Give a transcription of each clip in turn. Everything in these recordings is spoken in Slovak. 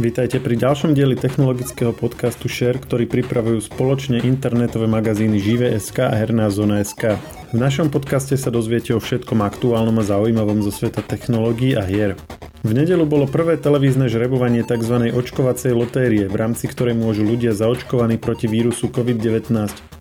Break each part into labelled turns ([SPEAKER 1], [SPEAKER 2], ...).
[SPEAKER 1] Vítajte pri ďalšom dieli technologického podcastu Share, ktorý pripravujú spoločne internetové magazíny Žive.sk a Herná zóna.sk. V našom podcaste sa dozviete o všetkom aktuálnom a zaujímavom zo sveta technológií a hier. V nedelu bolo prvé televízne žrebovanie tzv. očkovacej lotérie, v rámci ktorej môžu ľudia zaočkovaní proti vírusu COVID-19,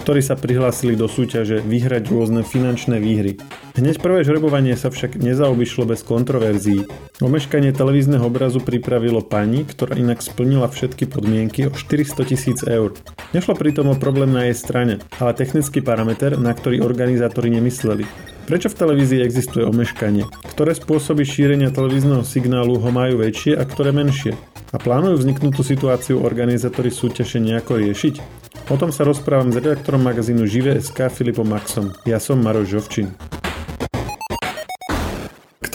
[SPEAKER 1] ktorí sa prihlásili do súťaže, vyhrať rôzne finančné výhry. Hneď prvé žrebovanie sa však nezaobišlo bez kontroverzií. Omeškanie televízneho obrazu pripravilo pani, ktorá inak splnila všetky podmienky o 400 tisíc eur. Nešlo pritom o problém na jej strane, ale technický parameter, na ktorý organizátori nemysleli. Prečo v televízii existuje omeškanie? Ktoré spôsoby šírenia televízneho signálu ho majú väčšie a ktoré menšie? A plánujú vzniknutú situáciu organizátori súťaže nejako riešiť? O tom sa rozprávam s redaktorom magazínu Žive.sk Filipom Maxom. Ja som Maroš Žovčin.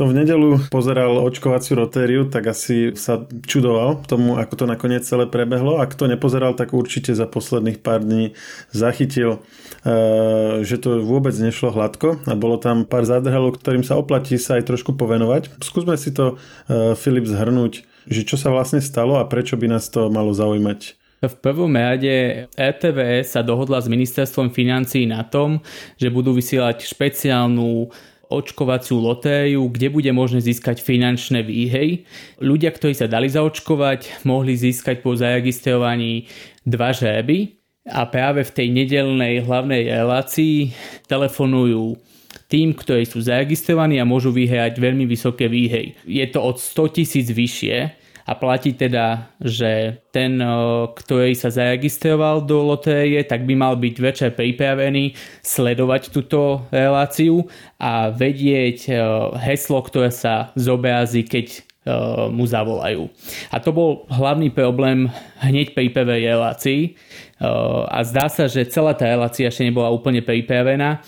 [SPEAKER 1] Kto v nedelu pozeral očkovaciu rotériu, tak asi sa čudoval tomu, ako to nakoniec celé prebehlo. A kto nepozeral, tak určite za posledných pár dní zachytil, eh, že to vôbec nešlo hladko a bolo tam pár zádrhelov, ktorým sa oplatí sa aj trošku povenovať. Skúsme si to, eh, Filip, zhrnúť, že čo sa vlastne stalo a prečo by nás to malo zaujímať.
[SPEAKER 2] V prvom rade RTVS sa dohodla s ministerstvom financí na tom, že budú vysielať špeciálnu očkovaciu lotériu, kde bude možné získať finančné výhej. Ľudia, ktorí sa dali zaočkovať, mohli získať po zaregistrovaní dva žéby a práve v tej nedelnej hlavnej relácii telefonujú tým, ktorí sú zaregistrovaní a môžu vyhrať veľmi vysoké výhej. Je to od 100 tisíc vyššie, a platí teda, že ten, ktorý sa zaregistroval do lotérie, tak by mal byť večer pripravený sledovať túto reláciu a vedieť heslo, ktoré sa zobrazí, keď mu zavolajú. A to bol hlavný problém hneď pri prvej relácii a zdá sa, že celá tá relácia ešte nebola úplne pripravená,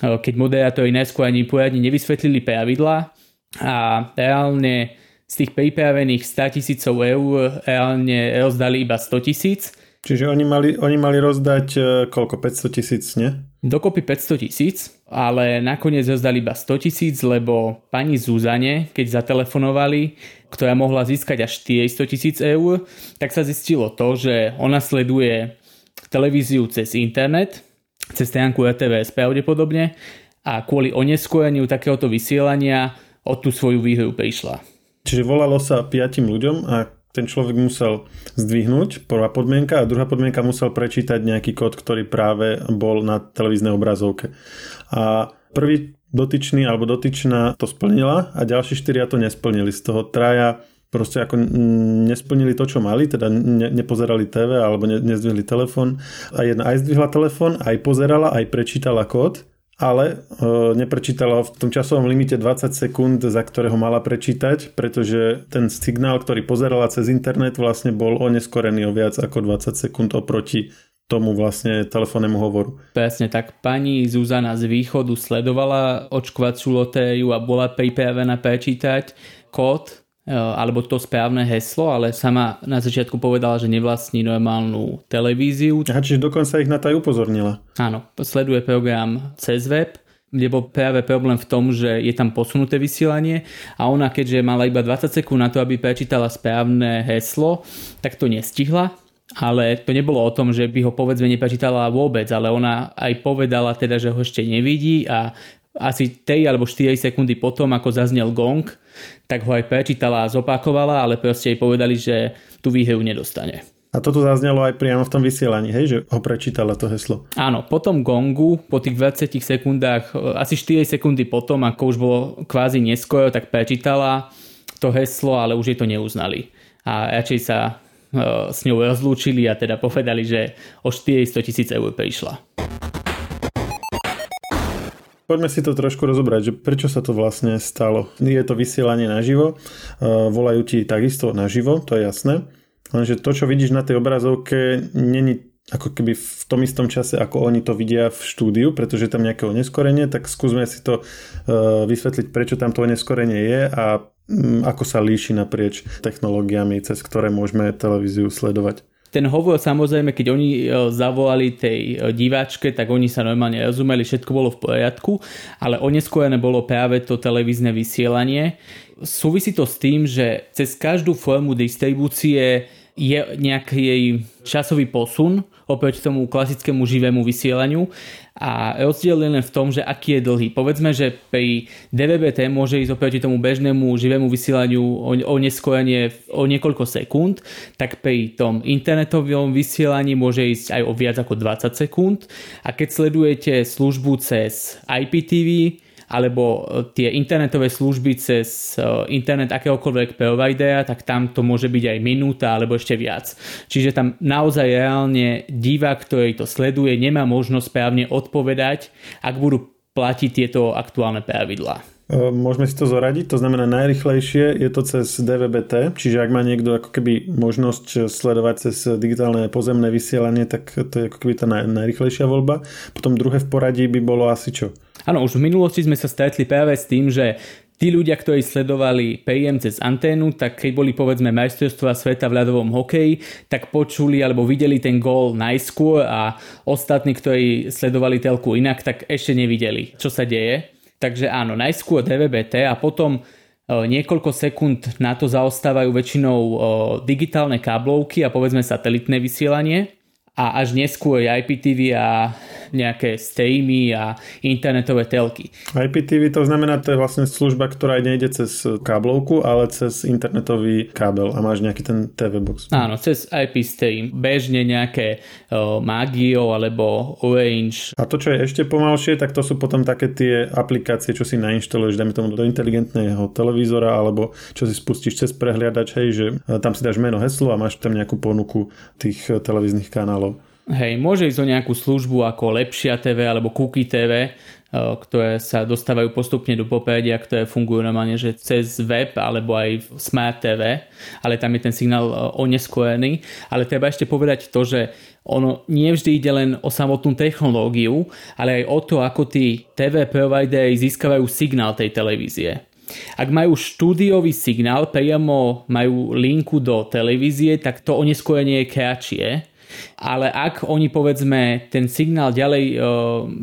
[SPEAKER 2] keď moderátori najskôr ani poriadne nevysvetlili pravidlá a reálne z tých pripravených 100 tisícov eur reálne rozdali iba 100 tisíc.
[SPEAKER 1] Čiže oni mali, oni mali rozdať e, koľko? 500 tisíc, nie?
[SPEAKER 2] Dokopy 500 tisíc, ale nakoniec rozdali iba 100 tisíc, lebo pani Zuzane, keď zatelefonovali, ktorá mohla získať až 400 tisíc eur, tak sa zistilo to, že ona sleduje televíziu cez internet, cez stránku RTVS pravdepodobne a kvôli oneskoreniu takéhoto vysielania od tú svoju výhru prišla.
[SPEAKER 1] Čiže volalo sa piatim ľuďom a ten človek musel zdvihnúť, prvá podmienka, a druhá podmienka musel prečítať nejaký kód, ktorý práve bol na televíznej obrazovke. A prvý dotyčný alebo dotyčná to splnila a ďalší štyria to nesplnili. Z toho traja proste ako nesplnili to, čo mali, teda ne, nepozerali TV alebo ne, nezdvihli telefón. A jedna aj zdvihla telefón, aj pozerala, aj prečítala kód ale e, neprečítala v tom časovom limite 20 sekúnd, za ktorého mala prečítať, pretože ten signál, ktorý pozerala cez internet, vlastne bol oneskorený o viac ako 20 sekúnd oproti tomu vlastne telefónnemu hovoru.
[SPEAKER 2] Presne tak. Pani Zuzana z východu sledovala očkovaciu lotériu a bola pripravená prečítať kód alebo to správne heslo, ale sama na začiatku povedala, že nevlastní normálnu televíziu.
[SPEAKER 1] Aha, čiže dokonca ich na to aj upozornila.
[SPEAKER 2] Áno, sleduje program cez web, kde bol práve problém v tom, že je tam posunuté vysielanie a ona keďže mala iba 20 sekúnd na to, aby prečítala správne heslo, tak to nestihla ale to nebolo o tom, že by ho povedzme neprečítala vôbec, ale ona aj povedala teda, že ho ešte nevidí a asi 3 alebo 4 sekundy potom, ako zaznel gong, tak ho aj prečítala a zopakovala, ale proste jej povedali, že tú výhru nedostane.
[SPEAKER 1] A toto zaznelo aj priamo v tom vysielaní, hej, že ho prečítala to heslo.
[SPEAKER 2] Áno, po tom gongu, po tých 20 sekundách, asi 4 sekundy potom, ako už bolo kvázi neskoro, tak prečítala to heslo, ale už jej to neuznali. A radšej sa e, s ňou rozlúčili a teda povedali, že o 400 tisíc eur prišla.
[SPEAKER 1] Poďme si to trošku rozobrať, že prečo sa to vlastne stalo. Je to vysielanie naživo, e, volajú ti takisto naživo, to je jasné. Lenže to, čo vidíš na tej obrazovke, není ako keby v tom istom čase, ako oni to vidia v štúdiu, pretože je tam nejaké oneskorenie, tak skúsme si to e, vysvetliť, prečo tam to oneskorenie je a mm, ako sa líši naprieč technológiami, cez ktoré môžeme televíziu sledovať.
[SPEAKER 2] Ten hovor samozrejme, keď oni e, zavolali tej e, diváčke, tak oni sa normálne rozumeli, všetko bolo v poriadku, ale oneskorené bolo práve to televízne vysielanie. Súvisí to s tým, že cez každú formu distribúcie je nejaký časový posun oproti tomu klasickému živému vysielaniu a rozdiel je len v tom, že aký je dlhý. Povedzme, že pri DVBT môže ísť oproti tomu bežnému živému vysielaniu o, o neskorenie o niekoľko sekúnd, tak pri tom internetovom vysielaní môže ísť aj o viac ako 20 sekúnd a keď sledujete službu cez IPTV, alebo e, tie internetové služby cez e, internet akéhokoľvek providera, tak tam to môže byť aj minúta alebo ešte viac. Čiže tam naozaj reálne divák, ktorý to sleduje, nemá možnosť správne odpovedať, ak budú platiť tieto aktuálne pravidlá.
[SPEAKER 1] E, môžeme si to zoradiť, to znamená najrychlejšie je to cez DVBT, čiže ak má niekto ako keby možnosť sledovať cez digitálne pozemné vysielanie, tak to je ako keby tá naj, najrychlejšia voľba. Potom druhé v poradí by bolo asi čo?
[SPEAKER 2] Áno, už v minulosti sme sa stretli práve s tým, že tí ľudia, ktorí sledovali PM cez anténu, tak keď boli povedzme majstrovstvá sveta v ľadovom hokeji, tak počuli alebo videli ten gól najskôr a ostatní, ktorí sledovali telku inak, tak ešte nevideli, čo sa deje. Takže áno, najskôr DVBT a potom e, niekoľko sekúnd na to zaostávajú väčšinou e, digitálne káblovky a povedzme satelitné vysielanie a až neskôr IPTV a nejaké streamy a internetové telky.
[SPEAKER 1] IPTV to znamená, to je vlastne služba, ktorá nejde cez káblovku, ale cez internetový kábel a máš nejaký ten TV box.
[SPEAKER 2] Áno, cez IP stream. Bežne nejaké uh, Magio alebo Orange.
[SPEAKER 1] A to, čo je ešte pomalšie, tak to sú potom také tie aplikácie, čo si nainštaluješ, dajme tomu do inteligentného televízora alebo čo si spustíš cez prehliadač, hej, že tam si dáš meno, heslo a máš tam nejakú ponuku tých televíznych kanálov
[SPEAKER 2] Hej, môže ísť o nejakú službu ako Lepšia TV alebo Cookie TV, eh, ktoré sa dostávajú postupne do popredia, ktoré fungujú normálne, že cez web alebo aj Smart TV, ale tam je ten signál eh, oneskorený. Ale treba ešte povedať to, že ono nie vždy ide len o samotnú technológiu, ale aj o to, ako tí TV providery získavajú signál tej televízie. Ak majú štúdiový signál, priamo majú linku do televízie, tak to oneskorenie je kratšie, ale ak oni povedzme ten signál ďalej uh,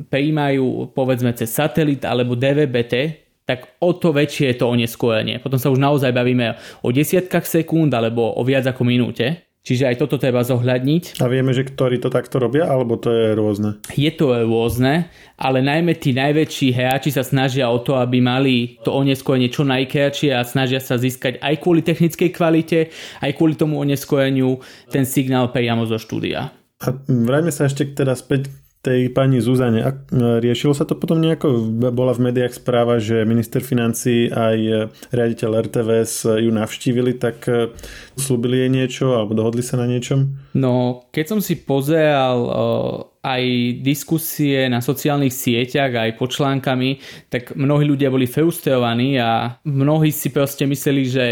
[SPEAKER 2] prijímajú povedzme cez satelit alebo DVBT, tak o to väčšie je to oneskorenie. Potom sa už naozaj bavíme o desiatkách sekúnd alebo o viac ako minúte. Čiže aj toto treba zohľadniť.
[SPEAKER 1] A vieme, že ktorí to takto robia, alebo to je rôzne?
[SPEAKER 2] Je to rôzne, ale najmä tí najväčší hráči sa snažia o to, aby mali to oneskorenie čo najkratšie a snažia sa získať aj kvôli technickej kvalite, aj kvôli tomu oneskoreniu ten signál priamo zo štúdia.
[SPEAKER 1] A vrajme sa ešte teda späť tej pani Zuzane. A riešilo sa to potom nejako? Bola v médiách správa, že minister financí aj riaditeľ RTVS ju navštívili, tak e, slúbili jej niečo alebo dohodli sa na niečom?
[SPEAKER 2] No, keď som si pozeral aj diskusie na sociálnych sieťach, aj pod článkami, tak mnohí ľudia boli frustrovaní a mnohí si proste mysleli, že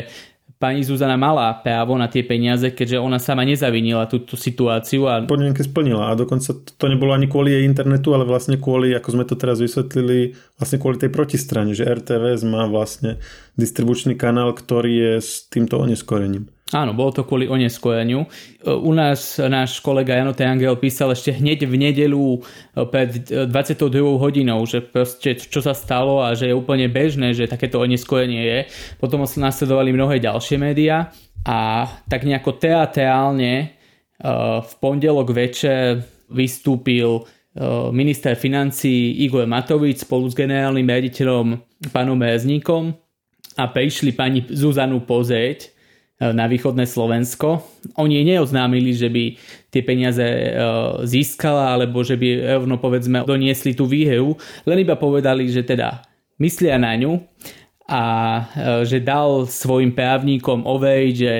[SPEAKER 2] pani Zuzana mala právo na tie peniaze, keďže ona sama nezavinila túto situáciu. A...
[SPEAKER 1] Podmienky splnila a dokonca to nebolo ani kvôli jej internetu, ale vlastne kvôli, ako sme to teraz vysvetlili, vlastne kvôli tej protistrane, že RTVS má vlastne distribučný kanál, ktorý je s týmto oneskorením.
[SPEAKER 2] Áno, bolo to kvôli oneskoreniu. U nás náš kolega Jano Angel písal ešte hneď v nedelu e, pred 22 hodinou, že proste čo sa stalo a že je úplne bežné, že takéto oneskorenie je. Potom nasledovali mnohé ďalšie médiá a tak nejako teatrálne e, v pondelok večer vystúpil e, minister financí Igor Matovič spolu s generálnym riaditeľom pánom Merezníkom a prišli pani Zuzanu pozrieť na východné Slovensko. Oni neoznámili, že by tie peniaze e, získala alebo že by rovno povedzme doniesli tú výhru, len iba povedali, že teda myslia na ňu a e, že dal svojim právnikom overiť, že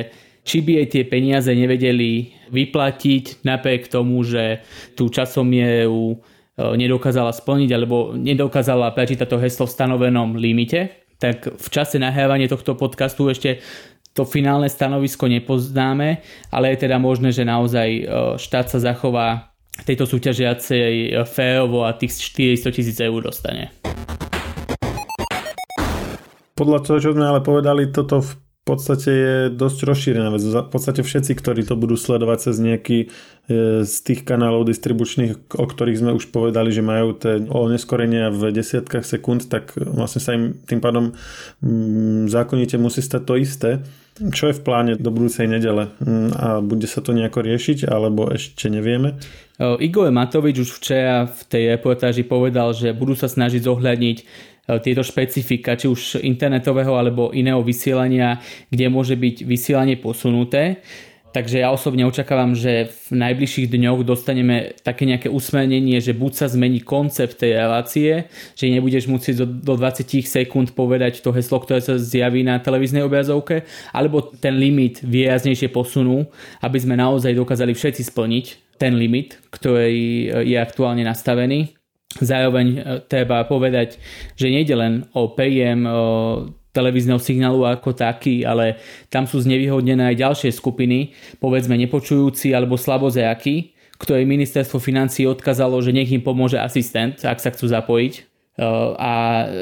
[SPEAKER 2] či by jej tie peniaze nevedeli vyplatiť napriek tomu, že tú časomieru nedokázala splniť alebo nedokázala prečítať to heslo v stanovenom limite, tak v čase nahrávania tohto podcastu ešte to finálne stanovisko nepoznáme, ale je teda možné, že naozaj e, štát sa zachová tejto súťažiacej e, férovo a tých 400 tisíc eur dostane.
[SPEAKER 1] Podľa toho, čo sme ale povedali, toto v podstate je dosť rozšírená vec. V podstate všetci, ktorí to budú sledovať cez nejaký e, z tých kanálov distribučných, o ktorých sme už povedali, že majú tie oneskorenia v desiatkách sekúnd, tak vlastne sa im tým pádom mm, zákonite musí stať to isté. Čo je v pláne do budúcej nedele? Mm, a bude sa to nejako riešiť, alebo ešte nevieme?
[SPEAKER 2] Igor Matovič už včera v tej reportáži povedal, že budú sa snažiť zohľadniť E, tieto špecifika, či už internetového alebo iného vysielania, kde môže byť vysielanie posunuté. Takže ja osobne očakávam, že v najbližších dňoch dostaneme také nejaké usmernenie, že buď sa zmení koncept tej relácie, že nebudeš musieť do, do 20 sekúnd povedať to heslo, ktoré sa zjaví na televíznej obrazovke, alebo ten limit výraznejšie posunú, aby sme naozaj dokázali všetci splniť ten limit, ktorý je aktuálne nastavený. Zároveň e, treba povedať, že nejde len o príjem televízneho signálu ako taký, ale tam sú znevýhodnené aj ďalšie skupiny, povedzme nepočujúci alebo slabozejakí, ktoré ministerstvo financí odkazalo, že nech im pomôže asistent, ak sa chcú zapojiť. E, a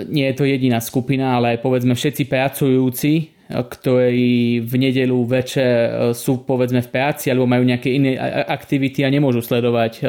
[SPEAKER 2] nie je to jediná skupina, ale povedzme všetci pracujúci, e, ktorí v nedelu večer sú povedzme v práci alebo majú nejaké iné aktivity a nemôžu sledovať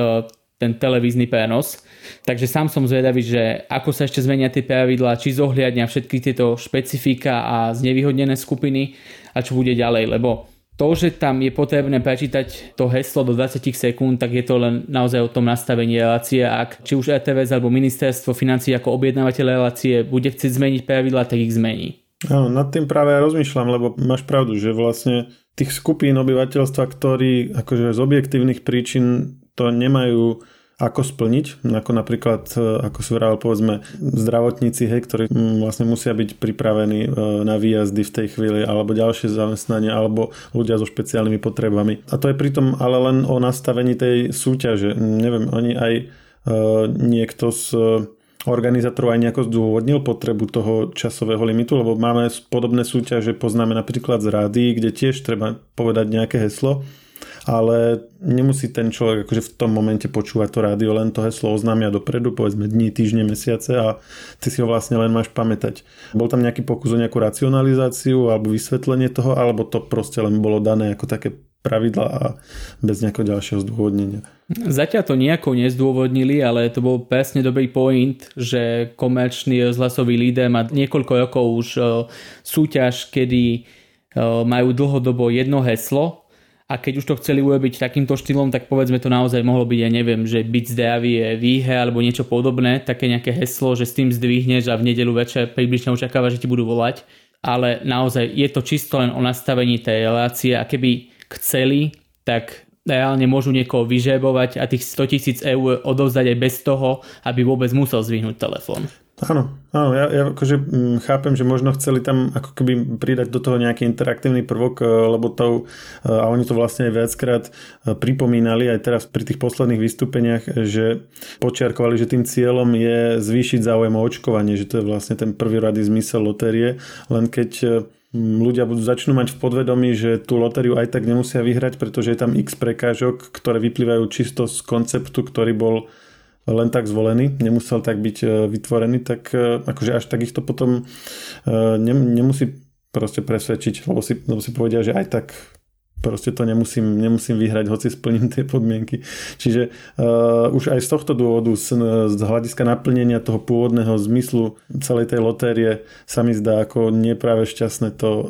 [SPEAKER 2] ten televízny prenos. Takže sám som zvedavý, že ako sa ešte zmenia tie pravidlá, či zohliadňa všetky tieto špecifika a znevýhodnené skupiny a čo bude ďalej, lebo to, že tam je potrebné prečítať to heslo do 20 sekúnd, tak je to len naozaj o tom nastavení relácie. Ak či už RTVS alebo ministerstvo financí ako objednávateľ relácie bude chcieť zmeniť pravidlá, tak ich zmení.
[SPEAKER 1] Áno, nad tým práve ja rozmýšľam, lebo máš pravdu, že vlastne tých skupín obyvateľstva, ktorí akože z objektívnych príčin to nemajú ako splniť, ako napríklad, e, ako si vravel, povedzme, zdravotníci, hej, ktorí mm, vlastne musia byť pripravení e, na výjazdy v tej chvíli, alebo ďalšie zamestnanie, alebo ľudia so špeciálnymi potrebami. A to je pritom ale len o nastavení tej súťaže. Neviem, oni aj e, niekto z organizátorov aj nejako zdôvodnil potrebu toho časového limitu, lebo máme podobné súťaže, poznáme napríklad z rády, kde tiež treba povedať nejaké heslo ale nemusí ten človek akože v tom momente počúvať to rádio, len to heslo oznámia dopredu, povedzme dní, týždne, mesiace a ty si ho vlastne len máš pamätať. Bol tam nejaký pokus o nejakú racionalizáciu alebo vysvetlenie toho, alebo to proste len bolo dané ako také pravidla a bez nejakého ďalšieho zdôvodnenia.
[SPEAKER 2] Zatiaľ to nejako nezdôvodnili, ale to bol presne dobrý point, že komerčný rozhlasový líder má niekoľko rokov už e, súťaž, kedy e, majú dlhodobo jedno heslo a keď už to chceli urobiť takýmto štýlom, tak povedzme to naozaj mohlo byť, ja neviem, že byť zdravý je výhe alebo niečo podobné, také nejaké heslo, že s tým zdvihneš a v nedelu večer približne očakáva, že ti budú volať. Ale naozaj je to čisto len o nastavení tej relácie a keby chceli, tak reálne môžu niekoho vyžebovať a tých 100 tisíc eur odovzdať aj bez toho, aby vôbec musel zvihnúť telefón.
[SPEAKER 1] Áno, áno, ja, ja akože mm, chápem, že možno chceli tam ako keby pridať do toho nejaký interaktívny prvok, e, lebo to, e, a oni to vlastne aj viackrát e, pripomínali aj teraz pri tých posledných vystúpeniach, že počiarkovali, že tým cieľom je zvýšiť záujem o očkovanie, že to je vlastne ten prvý rady zmysel lotérie, len keď ľudia budú začnú mať v podvedomí, že tú lotériu aj tak nemusia vyhrať, pretože je tam x prekážok, ktoré vyplývajú čisto z konceptu, ktorý bol len tak zvolený, nemusel tak byť e, vytvorený, tak e, akože až tak ich to potom e, nemusí proste presvedčiť, lebo si, lebo si povedia, že aj tak proste to nemusím, nemusím vyhrať, hoci splním tie podmienky. Čiže uh, už aj z tohto dôvodu, z, z hľadiska naplnenia toho pôvodného zmyslu celej tej lotérie sa mi zdá ako nepráve šťastné to uh,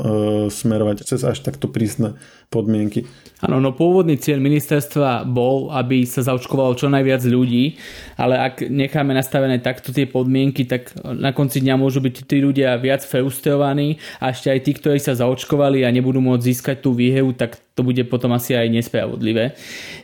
[SPEAKER 1] smerovať cez až takto prísne podmienky.
[SPEAKER 2] Áno, no pôvodný cieľ ministerstva bol, aby sa zaočkovalo čo najviac ľudí, ale ak necháme nastavené takto tie podmienky, tak na konci dňa môžu byť tí ľudia viac frustrovaní a ešte aj tí, ktorí sa zaočkovali a nebudú môcť získať tú výhevu, tak to bude potom asi aj nespravodlivé.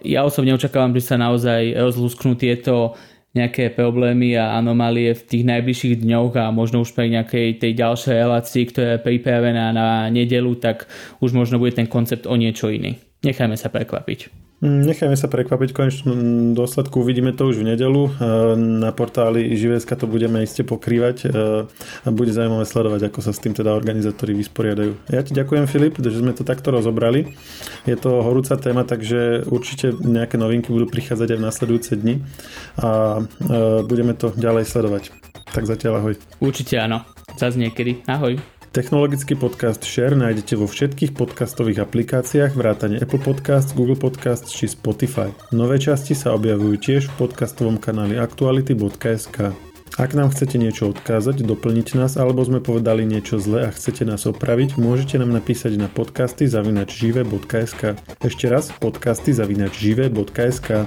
[SPEAKER 2] Ja osobne očakávam, že sa naozaj rozlúsknú tieto nejaké problémy a anomálie v tých najbližších dňoch a možno už pri nejakej tej ďalšej relácii, ktorá je pripravená na nedelu, tak už možno bude ten koncept o niečo iný. Nechajme sa prekvapiť.
[SPEAKER 1] Mm, nechajme sa prekvapiť, v konečnom dôsledku uvidíme to už v nedelu. E, na portáli Živeska to budeme iste pokrývať e, a bude zaujímavé sledovať, ako sa s tým teda organizátori vysporiadajú. Ja ti ďakujem Filip, že sme to takto rozobrali. Je to horúca téma, takže určite nejaké novinky budú prichádzať aj v nasledujúce dni a e, budeme to ďalej sledovať. Tak zatiaľ ahoj.
[SPEAKER 2] Určite áno. Zas niekedy. Ahoj.
[SPEAKER 1] Technologický podcast Share nájdete vo všetkých podcastových aplikáciách vrátane Apple Podcast, Google Podcast či Spotify. Nové časti sa objavujú tiež v podcastovom kanáli aktuality.sk. Ak nám chcete niečo odkázať, doplniť nás alebo sme povedali niečo zle a chcete nás opraviť, môžete nám napísať na podcasty zavinačžive.sk. Ešte raz podcasty zavinačžive.sk.